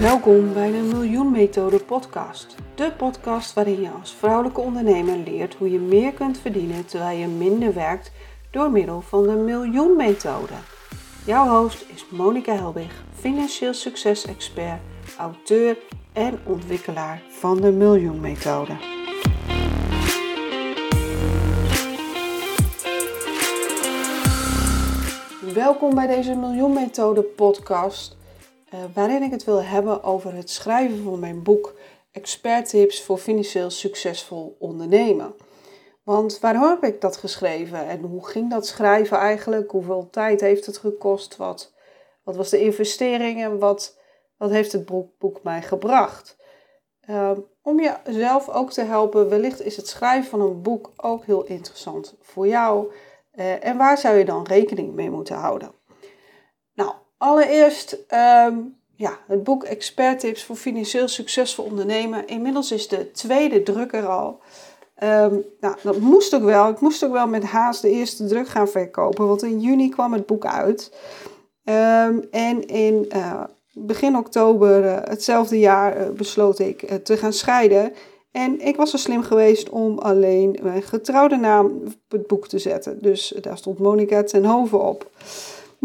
Welkom bij de Miljoen Methode podcast. De podcast waarin je als vrouwelijke ondernemer leert hoe je meer kunt verdienen terwijl je minder werkt door middel van de Miljoen Methode. Jouw host is Monika Helbig, financieel succes-expert, auteur en ontwikkelaar van de Miljoen Methode. Welkom bij deze Miljoen Methode podcast, uh, waarin ik het wil hebben over het schrijven van mijn boek Expert Tips voor financieel succesvol ondernemen. Want waarom heb ik dat geschreven en hoe ging dat schrijven eigenlijk? Hoeveel tijd heeft het gekost? Wat, wat was de investering en wat, wat heeft het boek, boek mij gebracht? Uh, om jezelf ook te helpen, wellicht is het schrijven van een boek ook heel interessant voor jou. Uh, en waar zou je dan rekening mee moeten houden? Nou, allereerst um, ja, het boek Expert Tips voor financieel succesvol ondernemen. Inmiddels is de tweede druk er al. Um, nou, dat moest ook wel. Ik moest ook wel met haast de eerste druk gaan verkopen, want in juni kwam het boek uit. Um, en in uh, begin oktober uh, hetzelfde jaar uh, besloot ik te gaan scheiden. En ik was zo slim geweest om alleen mijn getrouwde naam op het boek te zetten. Dus daar stond Monica ten Hoven op.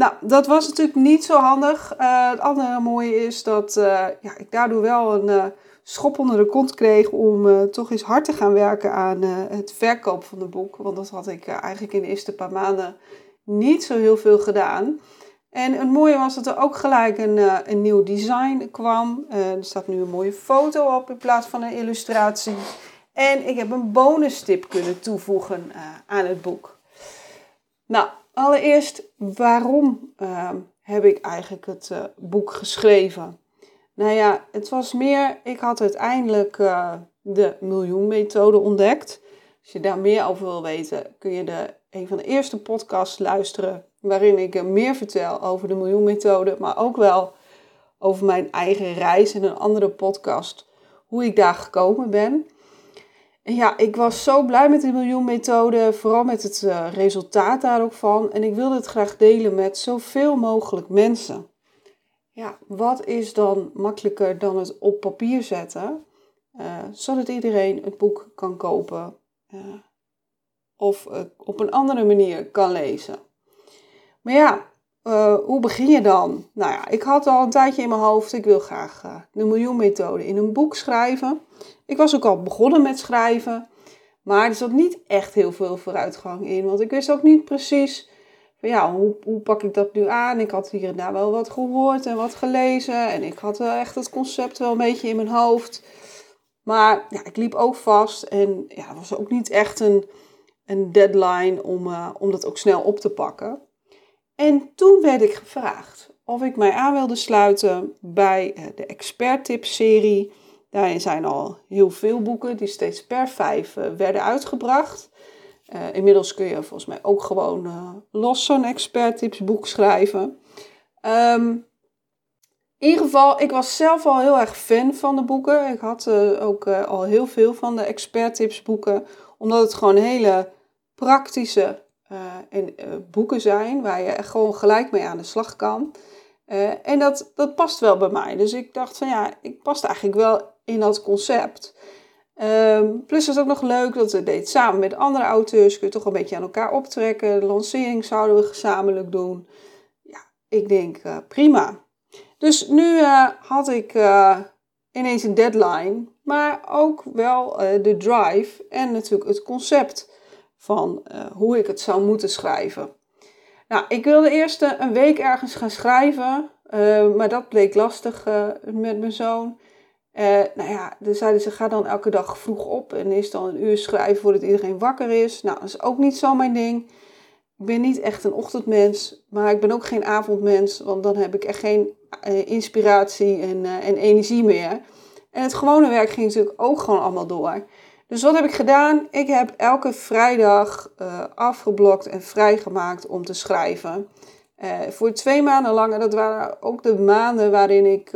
Nou, dat was natuurlijk niet zo handig. het andere mooie is dat ja, ik daardoor wel een schop onder de kont kreeg om toch eens hard te gaan werken aan het verkoop van het boek. Want dat had ik eigenlijk in de eerste paar maanden niet zo heel veel gedaan. En het mooie was dat er ook gelijk een, een nieuw design kwam. er staat nu een mooie foto op in plaats van een illustratie. En ik heb een bonus tip kunnen toevoegen aan het boek. Nou, allereerst, waarom heb ik eigenlijk het boek geschreven? Nou ja, het was meer, ik had uiteindelijk uh, de miljoenmethode ontdekt. Als je daar meer over wil weten, kun je de, een van de eerste podcasts luisteren. Waarin ik meer vertel over de miljoenmethode, maar ook wel over mijn eigen reis in een andere podcast. Hoe ik daar gekomen ben. Ja, ik was zo blij met de miljoenmethode, vooral met het uh, resultaat daar ook van. En ik wilde het graag delen met zoveel mogelijk mensen. Ja, wat is dan makkelijker dan het op papier zetten, uh, zodat iedereen het boek kan kopen uh, of op een andere manier kan lezen. Maar ja, hoe begin je dan? Nou ja, ik had al een tijdje in mijn hoofd, ik wil graag de miljoenmethode in een boek schrijven. Ik was ook al begonnen met schrijven, maar er zat niet echt heel veel vooruitgang in, want ik wist ook niet precies ja, hoe, hoe pak ik dat nu aan? Ik had hier en daar wel wat gehoord en wat gelezen. En ik had echt het concept wel een beetje in mijn hoofd. Maar ja, ik liep ook vast. En ja, er was ook niet echt een, een deadline om, uh, om dat ook snel op te pakken. En toen werd ik gevraagd of ik mij aan wilde sluiten bij uh, de Expert Tips serie. Daarin zijn al heel veel boeken die steeds per vijf uh, werden uitgebracht. Uh, inmiddels kun je volgens mij ook gewoon uh, los zo'n expert tips boek schrijven. Um, in ieder geval, ik was zelf al heel erg fan van de boeken. Ik had ook al heel veel van de expert tips boeken. Omdat het gewoon hele praktische en, boeken zijn. Waar je gewoon gelijk mee aan de slag kan. en dat, dat past wel bij mij. Dus ik dacht van ja, ik past eigenlijk wel in dat concept. Um, plus is het ook nog leuk dat we deed samen met andere auteurs. Kun je toch een beetje aan elkaar optrekken. De lancering zouden we gezamenlijk doen. Ja, ik denk uh, prima. Dus nu uh, had ik uh, ineens een deadline. Maar ook wel de drive en natuurlijk het concept van hoe ik het zou moeten schrijven. Nou, ik wilde eerst een week ergens gaan schrijven. maar dat bleek lastig met mijn zoon. Uh, nou ja, dan zeiden ze, ga dan elke dag vroeg op en is dan een uur schrijven voordat iedereen wakker is. Nou, dat is ook niet zo mijn ding. Ik ben niet echt een ochtendmens, maar ik ben ook geen avondmens, want dan heb ik echt geen uh, inspiratie en, uh, en energie meer. En het gewone werk ging natuurlijk ook gewoon allemaal door. Dus wat heb ik gedaan? Ik heb elke vrijdag afgeblokt en vrijgemaakt om te schrijven. voor twee maanden lang, en dat waren ook de maanden waarin ik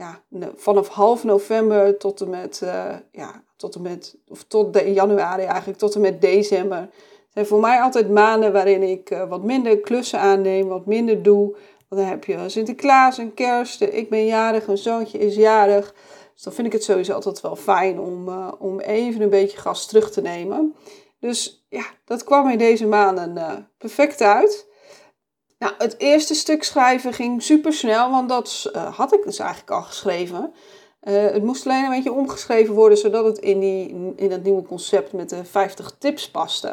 ja, vanaf half november tot en met, uh, ja, tot en met, of tot de, januari eigenlijk, tot en met december. zijn voor mij altijd maanden waarin ik uh, wat minder klussen aanneem, wat minder doe, Want dan heb je Sinterklaas en kerst, ik ben jarig, een zoontje is jarig. Dus dan vind ik het sowieso altijd wel fijn om, uh, om even een beetje gas terug te nemen. Dus ja, dat kwam in deze maanden perfect uit. Nou, het eerste stuk schrijven ging super snel, want dat uh, had ik dus eigenlijk al geschreven. het moest alleen een beetje omgeschreven worden, zodat het in, die, in dat nieuwe concept met de 50 tips paste.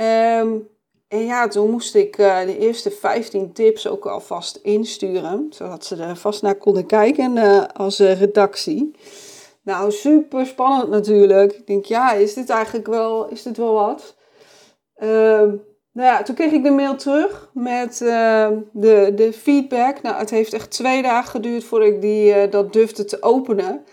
Um, en ja, toen moest ik uh, de eerste 15 tips ook alvast insturen, zodat ze er vast naar konden kijken als redactie. Nou, super spannend natuurlijk. Ik denk, ja, is dit eigenlijk wel, is dit wel wat? Ehm, nou ja, toen kreeg ik de mail terug met de, de feedback. Nou, het heeft echt twee dagen geduurd voordat ik die, dat durfde te openen.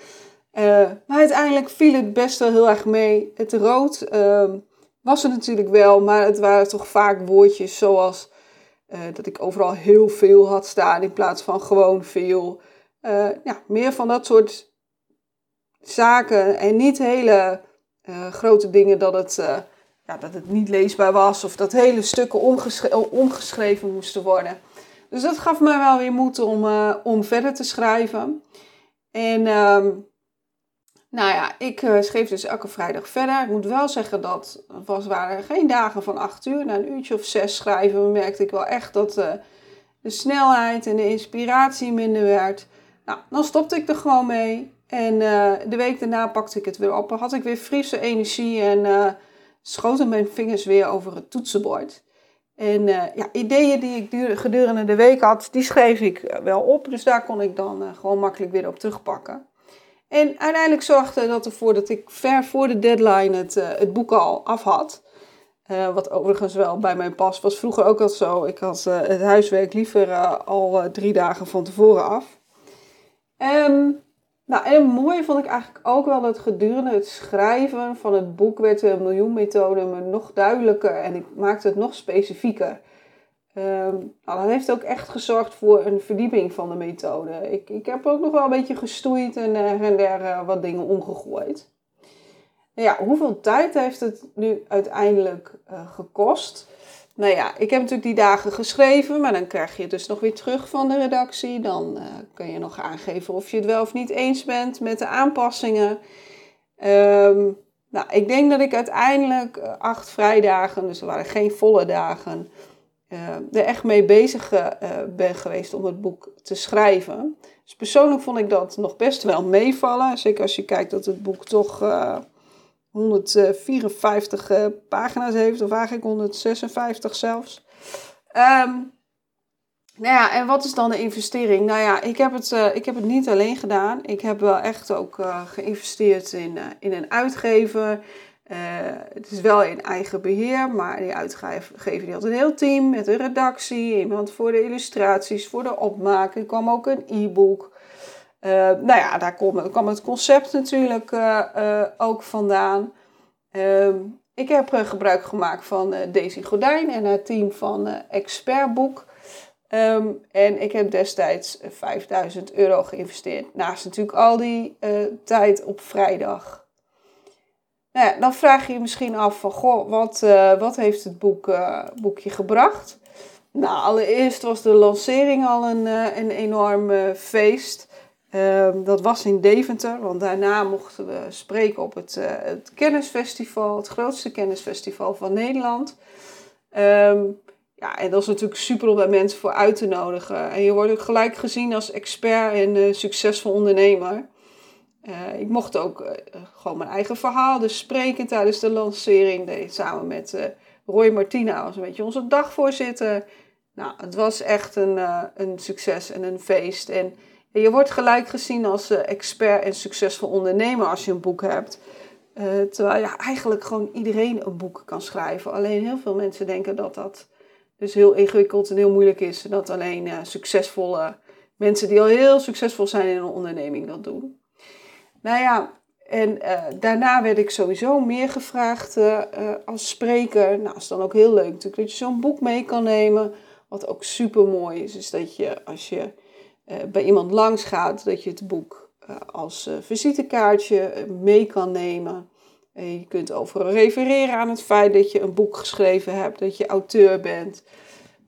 maar uiteindelijk viel het best wel heel erg mee. Het rood ehm, was er natuurlijk wel, maar het waren toch vaak woordjes zoals dat ik overal heel veel had staan in plaats van gewoon veel. Ja, meer van dat soort zaken en niet hele grote dingen dat het, ja, dat het niet leesbaar was of dat hele stukken omgeschreven, omgeschreven moesten worden. Dus dat gaf mij wel weer moed om, om verder te schrijven. En um, nou ja, ik uh, schreef dus elke vrijdag verder. Ik moet wel zeggen dat was, waren geen dagen van acht uur. Na een uurtje of zes schrijven merkte ik wel echt dat de snelheid en de inspiratie minder werd. Nou, dan stopte ik er gewoon mee. En de week daarna pakte ik het weer op. Had ik weer frisse energie en schoten mijn vingers weer over het toetsenbord. En ja, ideeën die ik gedurende de week had, die schreef ik wel op. Dus daar kon ik dan gewoon makkelijk weer op terugpakken. En uiteindelijk zorgde dat ervoor dat ik ver voor de deadline het, het boek al af had. Wat overigens wel bij mij past. Was vroeger ook al zo. Ik had het huiswerk liever al drie dagen van tevoren af. Um, nou, en het mooie vond ik eigenlijk ook wel dat gedurende het schrijven van het boek werd de miljoenmethode me nog duidelijker en ik maakte het nog specifieker. Um, nou, dat heeft ook echt gezorgd voor een verdieping van de methode. Ik, ik heb ook nog wel een beetje gestoeid en her en der uh, wat dingen omgegooid. Nou ja, hoeveel tijd heeft het nu uiteindelijk uh, gekost? Nou ja, ik heb natuurlijk die dagen geschreven, maar dan krijg je het dus nog weer terug van de redactie. Dan uh, kun je nog aangeven of je het wel of niet eens bent met de aanpassingen. Um, nou, ik denk dat ik uiteindelijk acht vrijdagen, dus er waren geen volle dagen, uh, er echt mee bezig ben geweest om het boek te schrijven. Dus persoonlijk vond ik dat nog best wel meevallen. Zeker als je kijkt dat het boek toch uh, 154 pagina's heeft, of eigenlijk 156 zelfs. Um, nou ja, en wat is dan de investering? Nou ja, ik heb het, ik heb het niet alleen gedaan. Ik heb wel echt ook geïnvesteerd in, in een uitgever. Het is wel in eigen beheer, maar die uitgever die had een heel team met een redactie, iemand voor de illustraties, voor de opmaak. Er kwam ook een e-book. Uh, nou ja, daar kwam, kwam, het concept natuurlijk uh, ook vandaan. Ehm, ik heb gebruik gemaakt van Daisy Gordijn en haar team van Expertboek. Um, en ik heb destijds 5000 euro geïnvesteerd. Naast natuurlijk al die tijd op vrijdag. Nou ja, dan vraag je je misschien af van, goh, wat, wat heeft het boek, boekje gebracht? Nou, allereerst was de lancering al een, een enorm feest. Ehm, dat was in Deventer, want daarna mochten we spreken op het, het kennisfestival, het grootste kennisfestival van Nederland. Um, ja, en dat is natuurlijk super om daar mensen voor uit te nodigen. En je wordt ook gelijk gezien als expert en succesvol ondernemer. Uh, ik mocht ook gewoon mijn eigen verhaal dus spreken tijdens de lancering. Samen met Roy Martina als een beetje onze dagvoorzitter. Nou, het was echt een, een succes en een feest. En je wordt gelijk gezien als expert en succesvol ondernemer als je een boek hebt. terwijl ja, eigenlijk gewoon iedereen een boek kan schrijven. Alleen heel veel mensen denken dat dat dus heel ingewikkeld en heel moeilijk is. En dat alleen succesvolle mensen die al heel succesvol zijn in een onderneming dat doen. Nou ja, en daarna werd ik sowieso meer gevraagd als spreker. Nou, is dan ook heel leuk natuurlijk dat je zo'n boek mee kan nemen. Wat ook super mooi is, is dat je als je bij iemand langs gaat, dat je het boek als visitekaartje mee kan nemen. je kunt overal refereren aan het feit dat je een boek geschreven hebt, dat je auteur bent.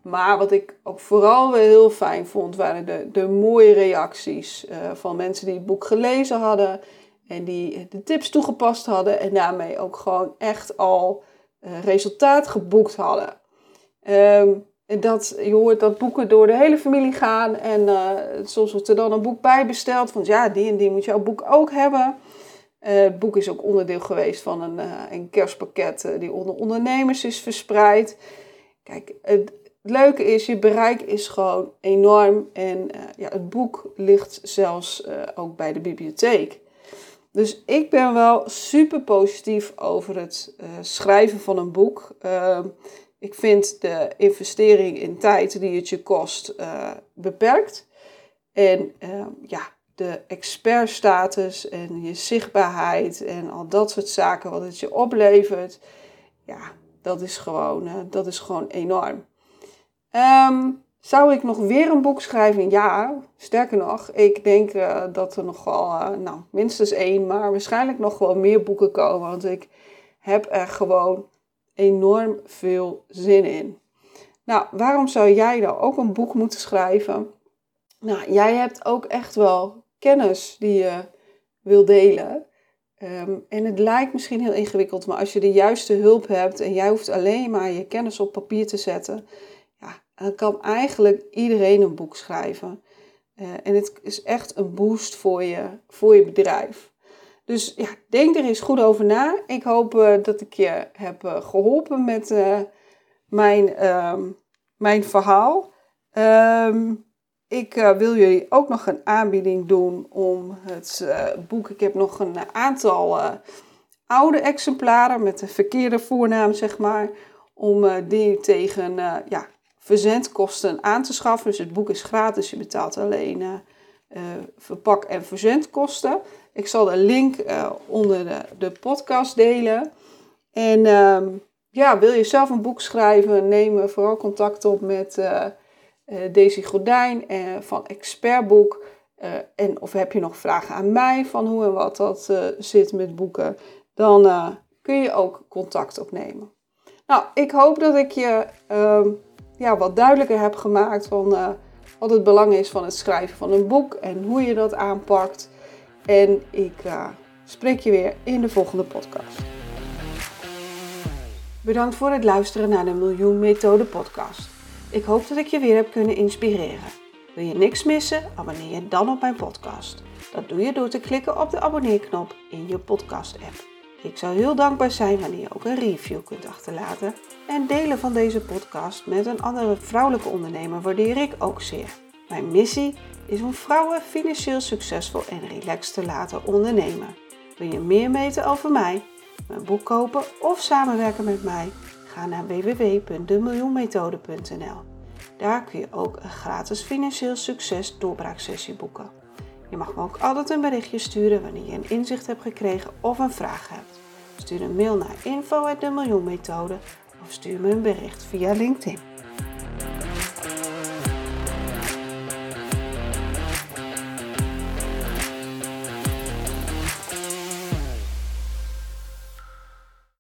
Maar wat ik ook vooral weer heel fijn vond, waren de, de mooie reacties van mensen die het boek gelezen hadden en die de tips toegepast hadden en daarmee ook gewoon echt al resultaat geboekt hadden. Um, dat, je hoort dat boeken door de hele familie gaan en uh, soms wordt er dan een boek bij besteld van ja, die en die moet jouw boek ook hebben. het boek is ook onderdeel geweest van een, een kerstpakket die onder ondernemers is verspreid. Kijk, het, leuke is, je bereik is gewoon enorm. En ja, het boek ligt zelfs ook bij de bibliotheek. Dus ik ben wel super positief over het schrijven van een boek. Ehm, ik vind de investering in tijd die het je kost beperkt. En ehm, ja, de expertstatus en je zichtbaarheid en al dat soort zaken wat het je oplevert. Ja, dat is gewoon, dat is gewoon enorm. Um, zou ik nog weer een boek schrijven? Ja, sterker nog, ik denk uh, dat er nog nou, minstens één, maar waarschijnlijk nog wel meer boeken komen. Want ik heb er gewoon enorm veel zin in. Nou, waarom zou jij dan ook een boek moeten schrijven? Nou, jij hebt ook echt wel kennis die je wil delen. Um, en het lijkt misschien heel ingewikkeld, maar als je de juiste hulp hebt en jij hoeft alleen maar je kennis op papier te zetten, dan kan eigenlijk iedereen een boek schrijven. Uh, en het is echt een boost voor je, voor je bedrijf. Dus ja, denk er eens goed over na. Ik hoop uh, dat ik je heb uh, geholpen met mijn, um, mijn verhaal. Um, ik wil jullie ook nog een aanbieding doen om het boek. Ik heb nog een aantal oude exemplaren met de verkeerde voornaam, zeg maar. Om die tegen ja, verzendkosten aan te schaffen. Dus het boek is gratis, je betaalt alleen verpak- en verzendkosten. Ik zal de link uh, onder de, de, podcast delen. En ehm, ja, wil je zelf een boek schrijven, neem vooral contact op met Daisy Gordijn van Expertboek. en of heb je nog vragen aan mij van hoe en wat dat zit met boeken, dan kun je ook contact opnemen. Nou, ik hoop dat ik je ehm, ja, wat duidelijker heb gemaakt van uh, wat het belang is van het schrijven van een boek en hoe je dat aanpakt. En ik uh, spreek je weer in de volgende podcast. Bedankt voor het luisteren naar de Miljoen Methode podcast. Ik hoop dat ik je weer heb kunnen inspireren. Wil je niks missen? Abonneer je dan op mijn podcast. Dat doe je door te klikken op de abonneerknop in je podcast app. Ik zou heel dankbaar zijn wanneer je ook een review kunt achterlaten. En delen van deze podcast met een andere vrouwelijke ondernemer waardeer ik ook zeer. Mijn missie is om vrouwen financieel succesvol en relaxed te laten ondernemen. Wil je meer weten over mij, mijn boek kopen of samenwerken met mij? Ga naar www.demiljoenmethode.nl. Daar kun je ook een gratis financieel succes doorbraaksessie boeken. Je mag me ook altijd een berichtje sturen wanneer je een inzicht hebt gekregen of een vraag hebt. Stuur een mail naar info.demiljoenmethode of stuur me een bericht via LinkedIn.